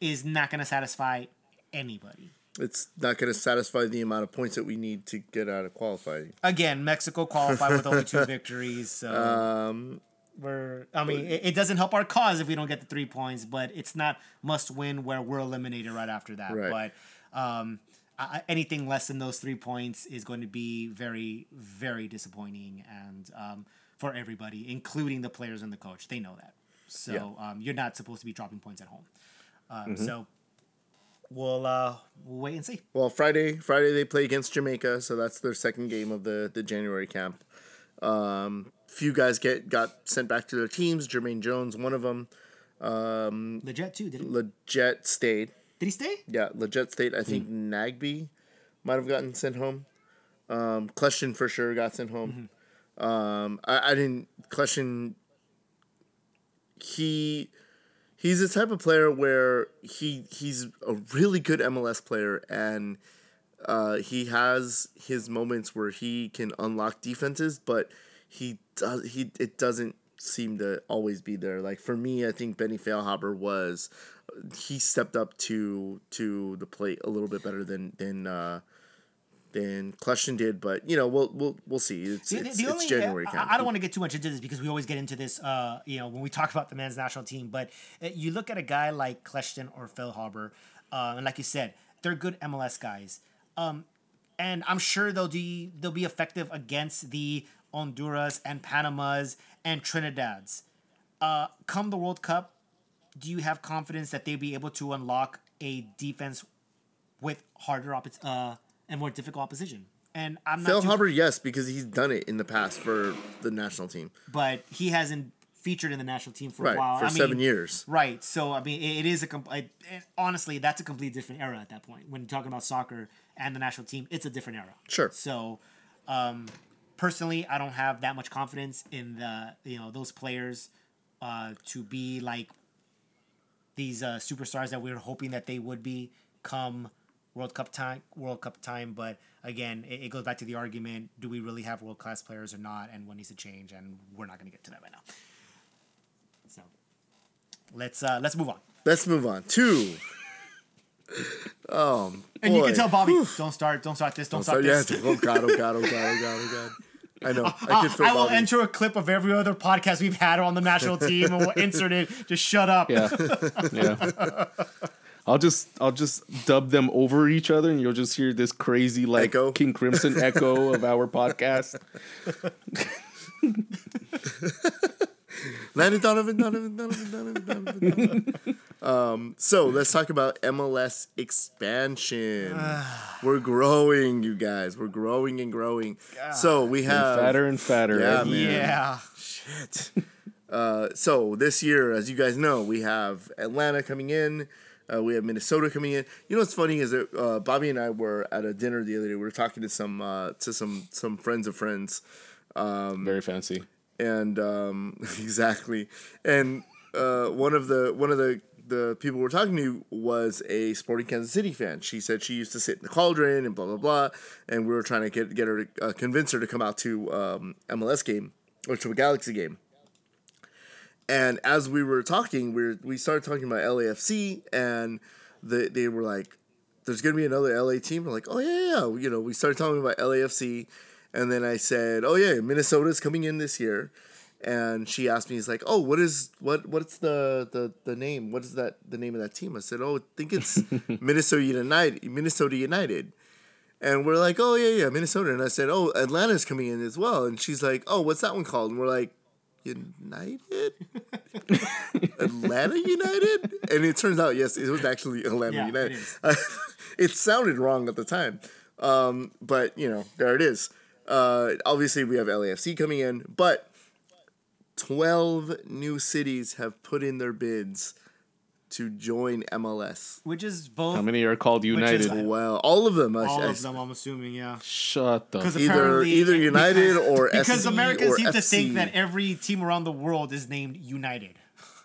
is not going to satisfy anybody. It's not going to satisfy the amount of points that we need to get out of qualifying. Again, Mexico qualified with only two victories, so Um, we're. I mean, it, it doesn't help our cause if we don't get the three points, but it's not must win where we're eliminated right after that. Right. But um, I, anything less than those three points is going to be very, very disappointing, and um, for everybody, including the players and the coach, they know that. So um, you're not supposed to be dropping points at home. Um, So we'll uh, we'll wait and see. well, Friday, Friday they play against Jamaica, so that's their second game of the the January camp. Um, few guys get got sent back to their teams. Jermaine Jones, one of them. Um, Lletget too, did he? Lletget stayed. Did he stay? Yeah, Lletget stayed. I think Nagbe might have gotten sent home. Um, Kljestan for sure got sent home. Um, I, I didn't. Kljestan. He, he's the type of player where he he's a really good MLS player and uh, he has his moments where he can unlock defenses, but he does he it doesn't seem to always be there. Like for me, I think Benny Feilhaber was he stepped up to to the plate a little bit better than than uh, than Kljestan did. But you know, we'll we'll we'll see. It's The- it's, the it's only- January. I- I, don't want to get too much into this because we always get into this, uh, you know, when we talk about the men's national team. But uh, you look at a guy like Kleshton or Feilhaber, uh, and like you said, they're good MLS guys. Um, and I'm sure they'll be they'll be effective against the Honduras and Panamas and Trinidad's. Uh, come the World Cup, do you have confidence that they'll be able to unlock a defense with harder oppo- uh, and more difficult opposition? And I'm not Phil too- Hubbard, yes, because he's done it in the past for the national team. but he hasn't featured in the national team for Right, a while. for I mean, seven years. Right. So I mean, it, it is a com- I- it- honestly that's a completely different era at that point. When you're talking about soccer and the national team, it's a different era. Sure. So, um, personally, I don't have that much confidence in the you know those players uh, to be like these uh, superstars that we were hoping that they would be come World Cup time. World Cup time, but again, it, it goes back to the argument: Do we really have world class players or not? And what needs to change? And we're not going to get to that right now. So let's uh, let's move on. Let's move on. Two. Oh, And you can tell Bobby, don't start, don't start this, don't So start yeah, this. oh god, oh god, oh god, oh god, oh god. I know. I Uh, could feel I will Bobby. enter a clip of every other podcast we've had on the national team, and we'll insert it. Just shut up. Yeah, yeah. I'll just I'll just dub them over each other, and you'll just hear this crazy like Echo. King Crimson echo of our podcast. Landon Donovan, Donovan, Donovan, Donovan, Donovan. Donovan. um, so let's talk about MLS expansion. We're growing, you guys. We're growing and growing. So we have fatter and fatter. Yeah, every- man. Yeah. Shit. Uh, so this year, as you guys know, we have Atlanta coming in. Uh, we have Minnesota coming in. You know what's funny is that uh, Bobby and I were at a dinner the other day. We were talking to some uh, to some some friends of friends, Very fancy. and um, exactly. And uh, one of the one of the the people we're talking to was a Sporting Kansas City fan. She said she used to sit in the Cauldron and blah blah blah. And we were trying to get get her to uh, convince her to come out to um, MLS game or to a Galaxy game. And as we were talking, we were, we started talking about LAFC, and the, they were like, "There's gonna be another LA team." We're like, "Oh yeah, yeah." You know, we started talking about LAFC, and then I said, "Oh yeah, Minnesota's coming in this year." And she asked me, "He's like, oh, what is what? What's the, the the name? What is that the name of that team?" I said, "Oh, I think it's Minnesota United. Minnesota United." And we're like, "Oh yeah, yeah, Minnesota." And I said, "Oh, Atlanta's coming in as well." And she's like, "Oh, what's that one called?" And we're like, United? Atlanta United? And it turns out, yes, it was actually Atlanta Yeah, United. it it sounded wrong at the time. Um, but, you know, there it is. Uh, obviously, we have LAFC coming in, but 12 new cities have put in their bids to join MLS. Which is both How many are called is- United? Well, all of them. I- all I- of them, I'm assuming, yeah. Shut the. Because Either either United or Because SC Americans or seem to think that every team around the world is named United.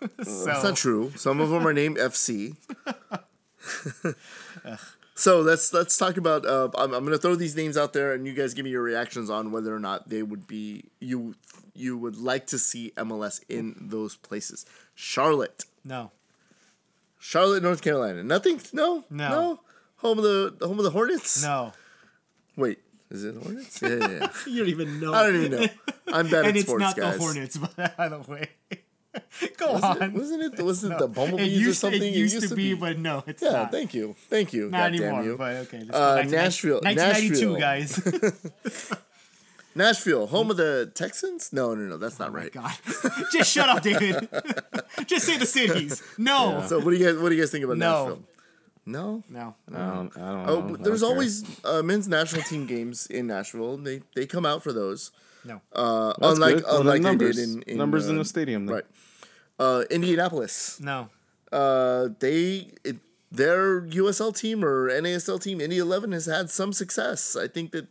so That's not true. Some of them are named FC. So let's let's talk about. Uh, I'm, I'm gonna throw these names out there, and you guys give me your reactions on whether or not they would be you you would like to see MLS in those places. Charlotte, No. Charlotte, North Carolina. Nothing. No. No. Home of the home of the Hornets. No. Wait, is it Hornets? Yeah, yeah. yeah. You don't even know. I don't even know. I'm bad and at it's sports, not guys. the Hornets, by the way. Go Was on. it, wasn't it? Wasn't it the It Bumblebees used, or something? It used, to, be, but no, it's yeah. not. Thank you. Thank you. Not God damn anymore, you. but okay. Uh, go Nashville- 1992, Nashville. guys. Nashville, home of the Texans. No, no, no. That's not Oh right. God. Just shut up, David. Just say the cities. No. So what do you guys what do you guys think about No. Nashville? No. No. I don't, I don't Oh, know. there's don't always uh, men's national team games in Nashville. They they come out for those. No. Uh, That's unlike good. Well, unlike numbers. they did in, in numbers in uh, the stadium. Then. right. Uh, Indianapolis. No. Uh, they it, their USL team or NASL team, Indy Eleven, has had some success. I think that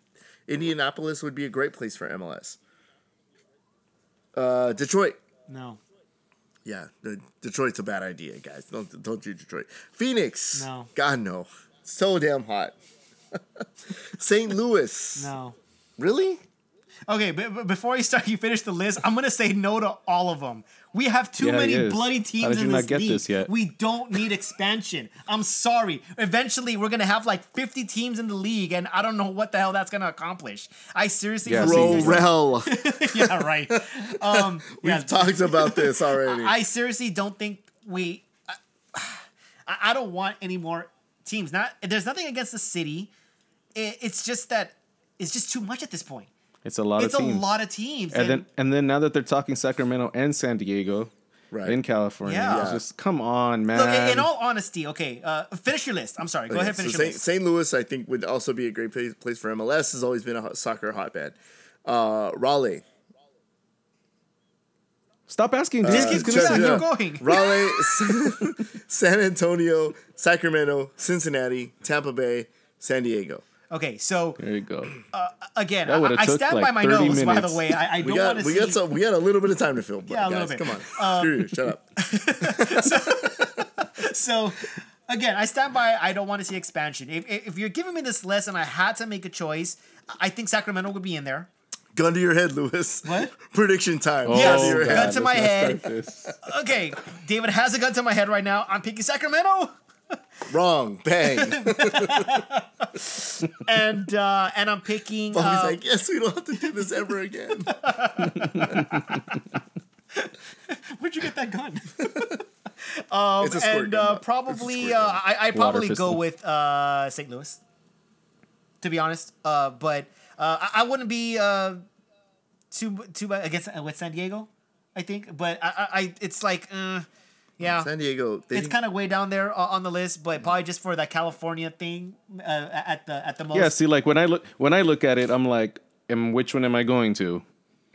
Indianapolis would be a great place for MLS. Uh, Detroit. No. Yeah, the, Detroit's a bad idea, guys. Don't don't do Detroit. Phoenix. No. God no. So damn hot. St. Louis. No. Really? Okay, but, but before you start, you finish the list. I'm gonna say no to all of them. We have too Yeah, many he is. bloody How teams did you in not this get league. this yet? We don't need expansion. I'm sorry. Eventually, we're gonna have like 50 teams in the league, and I don't know what the hell that's gonna accomplish. I seriously Yeah, believe Rorel. yeah, right. Um, We've yeah, talked about this already. I seriously don't think we. I, I don't want any more teams. Not there's nothing against the city. It, it's just that it's just too much at this point. It's a lot It's of teams. It's a lot of teams. and then and then now that they're talking Sacramento and San Diego, Right. in California, Yeah. it's just come on, man. Look, in in all honesty, okay, uh, finish your list. I'm sorry. Go Okay, ahead, finish so your St. list. St. Louis, I think, would also be a great place, place for MLS. Has always been a soccer hotbed. Uh, Raleigh. Stop asking. Uh, dude. keep He's gonna going, say keep going. Raleigh, San Antonio, Sacramento, Cincinnati, Tampa Bay, San Diego. Okay, so There you go. again, I, would've I stand like, by my 30 nose. By the way, I, I don't got want to we see. got some we got a little bit of time to fill. Yeah, a little bit. Um, Come on, screw you. Shut up. so again, I stand by. I don't want to see expansion. If, if if you're giving me this list and I had to make a choice, I think Sacramento would be in there. Gun to your head, Lewis. What? Prediction time. Yes, Gun to gun to my head. Okay, David has a gun to my head right now. I'm picking Sacramento, Wrong. Bang. and uh, and I'm picking. Bobby's uh, like, yes, we don't have to do this ever again. Where'd you get that gun? um, It's a squirt and gun, uh, Bob. It's a probably, squirt uh, gun. I I probably go with uh, St. Louis. To be honest, uh, but uh, I, I wouldn't be uh, too too bad against uh, with San Diego. I think, but I, I, I it's like, uh, yeah, San Diego. They it's kind of way down there uh, on the list, but probably just for that California thing uh, at the at the most. Yeah, see, like when I look when I look at it, I'm like, am which one am I going to?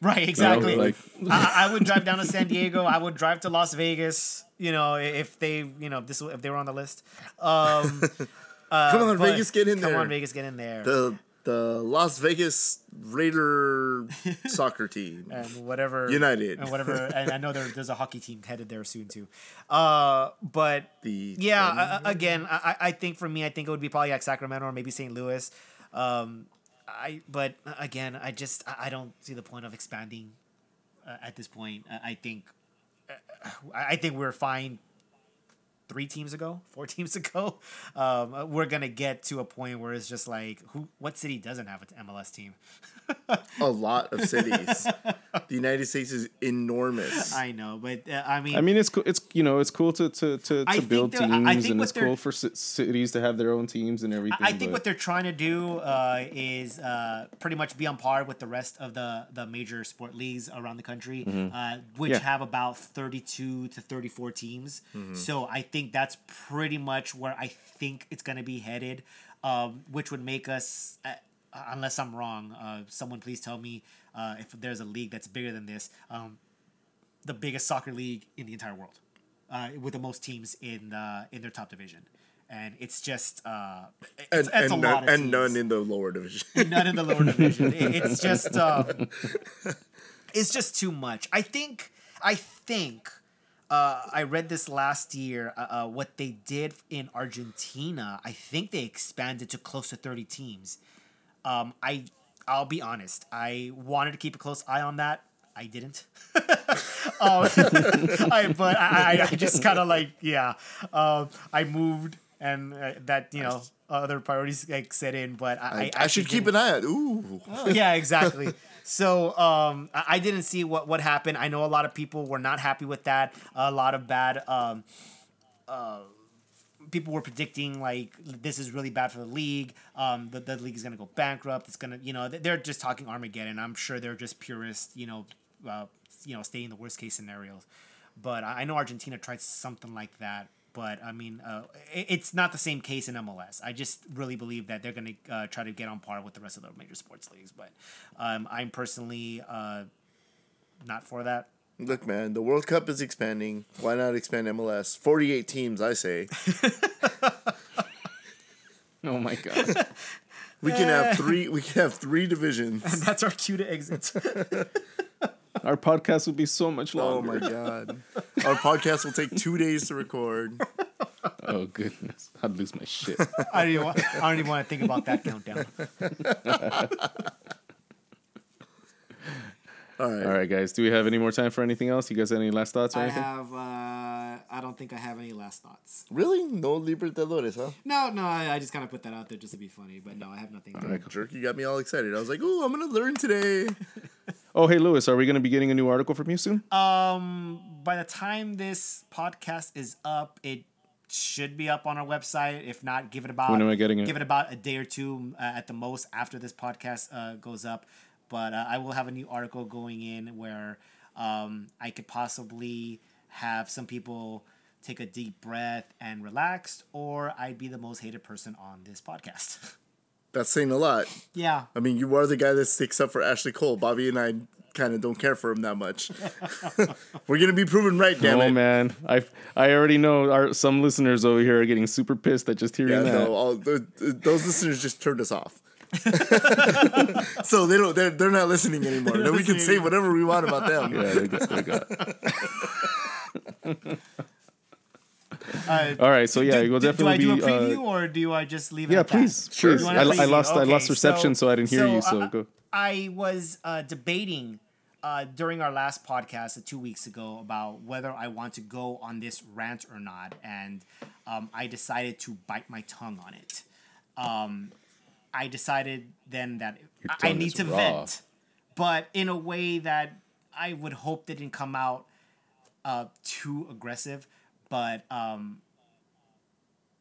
Right, You know, exactly. like I, I would drive down to San Diego. I would drive to Las Vegas. You know, if they, you know, this if they were on the list. Um, come on, but- Vegas, get in come there. Come on, Vegas, get in there. The the Las Vegas Raider soccer team. and whatever United. and whatever. and I know there, there's a hockey team headed there soon too. Uh, but The yeah, uh, again, I, I think for me, I think it would be probably like Sacramento or maybe St. Louis. Um, I but again, I just I don't see the point of expanding uh, at this point. I think uh, I think we're fine. Three teams ago, four teams ago, um, we're gonna get to a point where it's just like, who? What city doesn't have an MLS team? a lot of cities. the United States is enormous. I know, but uh, I mean, I mean, it's cool. It's you know, it's cool to to to, to build teams, I- I think and it's cool for ci- cities to have their own teams and everything. I think but- what they're trying to do uh, is uh, pretty much be on par with the rest of the, the major sport leagues around the country, uh, which Yeah. have about 32 to 34 teams. So I think that's pretty much where I think it's going to be headed, um, which would make us, uh, unless I'm wrong, uh, someone please tell me uh, if there's a league that's bigger than this, um, the biggest soccer league in the entire world, uh, with the most teams in uh, in their top division. And it's just uh, it's, and it's a and, none, and none in the lower division. none in the lower division. It- it's just um, it's just too much. I think I think uh, I read this last year. Uh, uh, what they did in Argentina, I think they expanded to close to thirty teams. Um, I I'll be honest. I wanted to keep a close eye on that. I didn't. um, I, but I, I just kind of like yeah. Um, I moved and uh, that you know other priorities like set in. But I I, should keep didn't- an eye out. Ooh. Oh, yeah, exactly. So um, I I didn't see what what happened. I know a lot of people were not happy with that. A lot of bad. Um, uh, people were predicting like this is really bad for the league. Um, the, the league is gonna go bankrupt. It's gonna, you know, they're just talking Armageddon. I'm sure they're just purists, you know, uh, you know, staying the worst case scenarios. But I know Argentina tried something like that. But I mean, uh, it, it's not the same case in MLS. I just really believe that they're gonna uh, try to get on par with the rest of the major sports leagues. But um, I'm personally uh, not for that. Look, man, the World Cup is expanding. Why not expand MLS? 48 teams, I say. Oh my god. We can have three. We can have three divisions. And that's our cue to exit. Our podcast will be so much longer. Oh my god! Our podcast will take two days to record. Oh goodness. I'd lose my shit. I don't even want, I don't even want to think about that countdown. All right. All right, guys. Do we have any more time for anything else? You guys have any last thoughts or I anything? have. Uh, I don't think I have any last thoughts. Really? No Libertadores, huh? No, no. I, I just kind of put that out there just to be funny, but no, I have nothing. All right, Jerky got me all excited. I was like, "Ooh, I'm gonna learn today." Oh, hey, Lewis, are we going to be getting a new article from you soon? Um, by the time this podcast is up, it should be up on our website. If not, give it about When am I getting it? Give it about a day or two uh, at the most after this podcast uh, goes up. But uh, I will have a new article going in where um, I could possibly have some people take a deep breath and relax, or I'd be the most hated person on this podcast. That's saying a lot. yeah. I mean, you are the guy that sticks up for Ashley Cole. Bobby and I kind of don't care for him that much. We're gonna be proven right, damn oh it. man, I I already know our some listeners over here are getting super pissed at just hearing Yeah, that. no, all, th- th- those listeners just turned us off. so they don't. They're, they're not listening anymore. Then we can say whatever we want about them. Yeah, they got, they got. Uh, All right, so yeah, do, we'll do- definitely do I do be. a preview uh, or do I just leave it? yeah, at that? please, Sure. please. I, I preview? lost I lost reception, so, I didn't hear you. So uh, go. I was uh, debating uh, during our last podcast uh, two weeks ago about whether I want to go on this rant or not, and um, I decided to bite my tongue on it. Um, I decided then that I, need to raw. vent, but in a way that I would hope didn't come out uh, too aggressive. But um,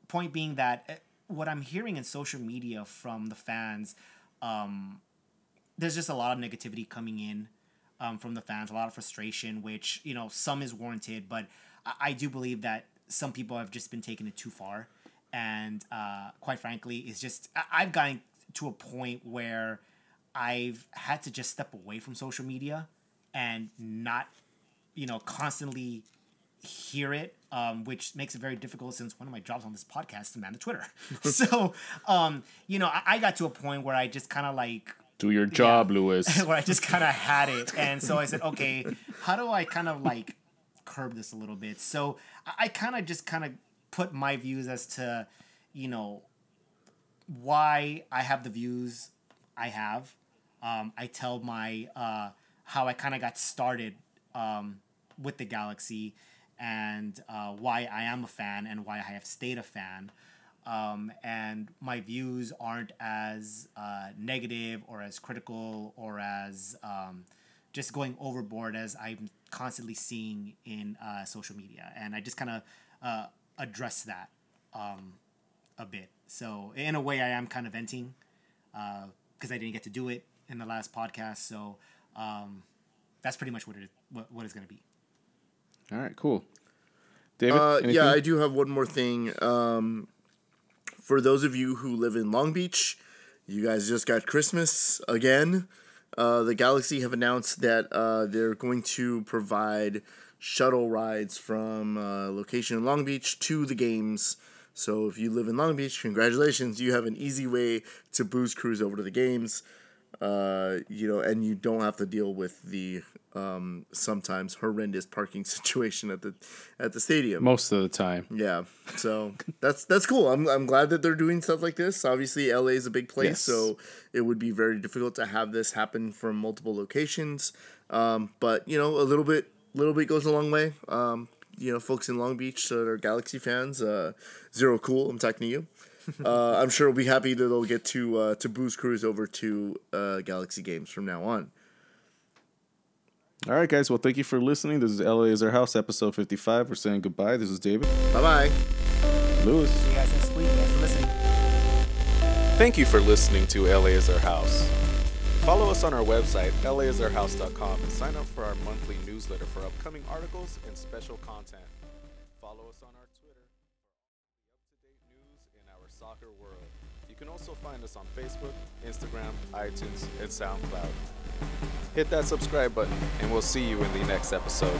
point being that uh, what I'm hearing in social media from the fans, um, there's just a lot of negativity coming in um, from the fans, a lot of frustration, which you know some is warranted, but I, I do believe that some people have just been taking it too far, and uh, quite frankly, it's just I've gotten to a point where I've had to just step away from social media and not, you know, constantly hear it, um, which makes it very difficult since one of my jobs on this podcast is to man the Twitter. so, um, you know, I, I got to a point where I just kind of like Do your job, Lewis. where I just kind of had it, and so I said, okay, how do I kind of like curb this a little bit? So I, I kind of just kind of put my views as to, you know, why I have the views I have. Um, I tell my uh, how I kind of got started um, with the Galaxy and uh, why I am a fan and why I have stayed a fan. Um, and my views aren't as uh, negative or as critical or as um, just going overboard as I'm constantly seeing in uh, social media. And I just kind of uh, address that um, a bit. So in a way, I am kind of venting because I didn't get to do it in the last podcast. So um, that's pretty much what it is, what, what it's going to be. All right, cool. David, Uh, yeah, I do have one more thing. Um, for those of you who live in Long Beach, you guys just got Christmas again. Uh, the Galaxy have announced that uh, they're going to provide shuttle rides from uh, location in Long Beach to the games. So if you live in Long Beach, congratulations, you have an easy way to booze cruise over to the games. Uh, you know, and you don't have to deal with the um, sometimes horrendous parking situation at the at the stadium. Most of the time. Yeah, so that's that's cool. I'm I'm glad that they're doing stuff like this. Obviously, LA is a big place, Yes. so it would be very difficult to have this happen from multiple locations. Um, but you know, a little bit little bit goes a long way. Um, you know, folks in Long Beach that are Galaxy fans, uh, zero cool. I'm talking to you. Uh, I'm sure we'll be happy that they'll get to uh, to boost crews over to uh, Galaxy games from now on. All right, guys. Well, thank you for listening. This is LA is Our House, episode 55. We're saying goodbye. This is David. Bye bye. Lewis. See you guys next week. Thanks for listening. Thank you for listening to LA is Our House. Follow us on our website, laisourhouse.com, and sign up for our monthly newsletter for upcoming articles and special content. Follow us on our Twitter for the up-to-date news in our soccer world. You can also find us on Facebook, Instagram, iTunes, and SoundCloud. Hit that subscribe button, and we'll see you in the next episode.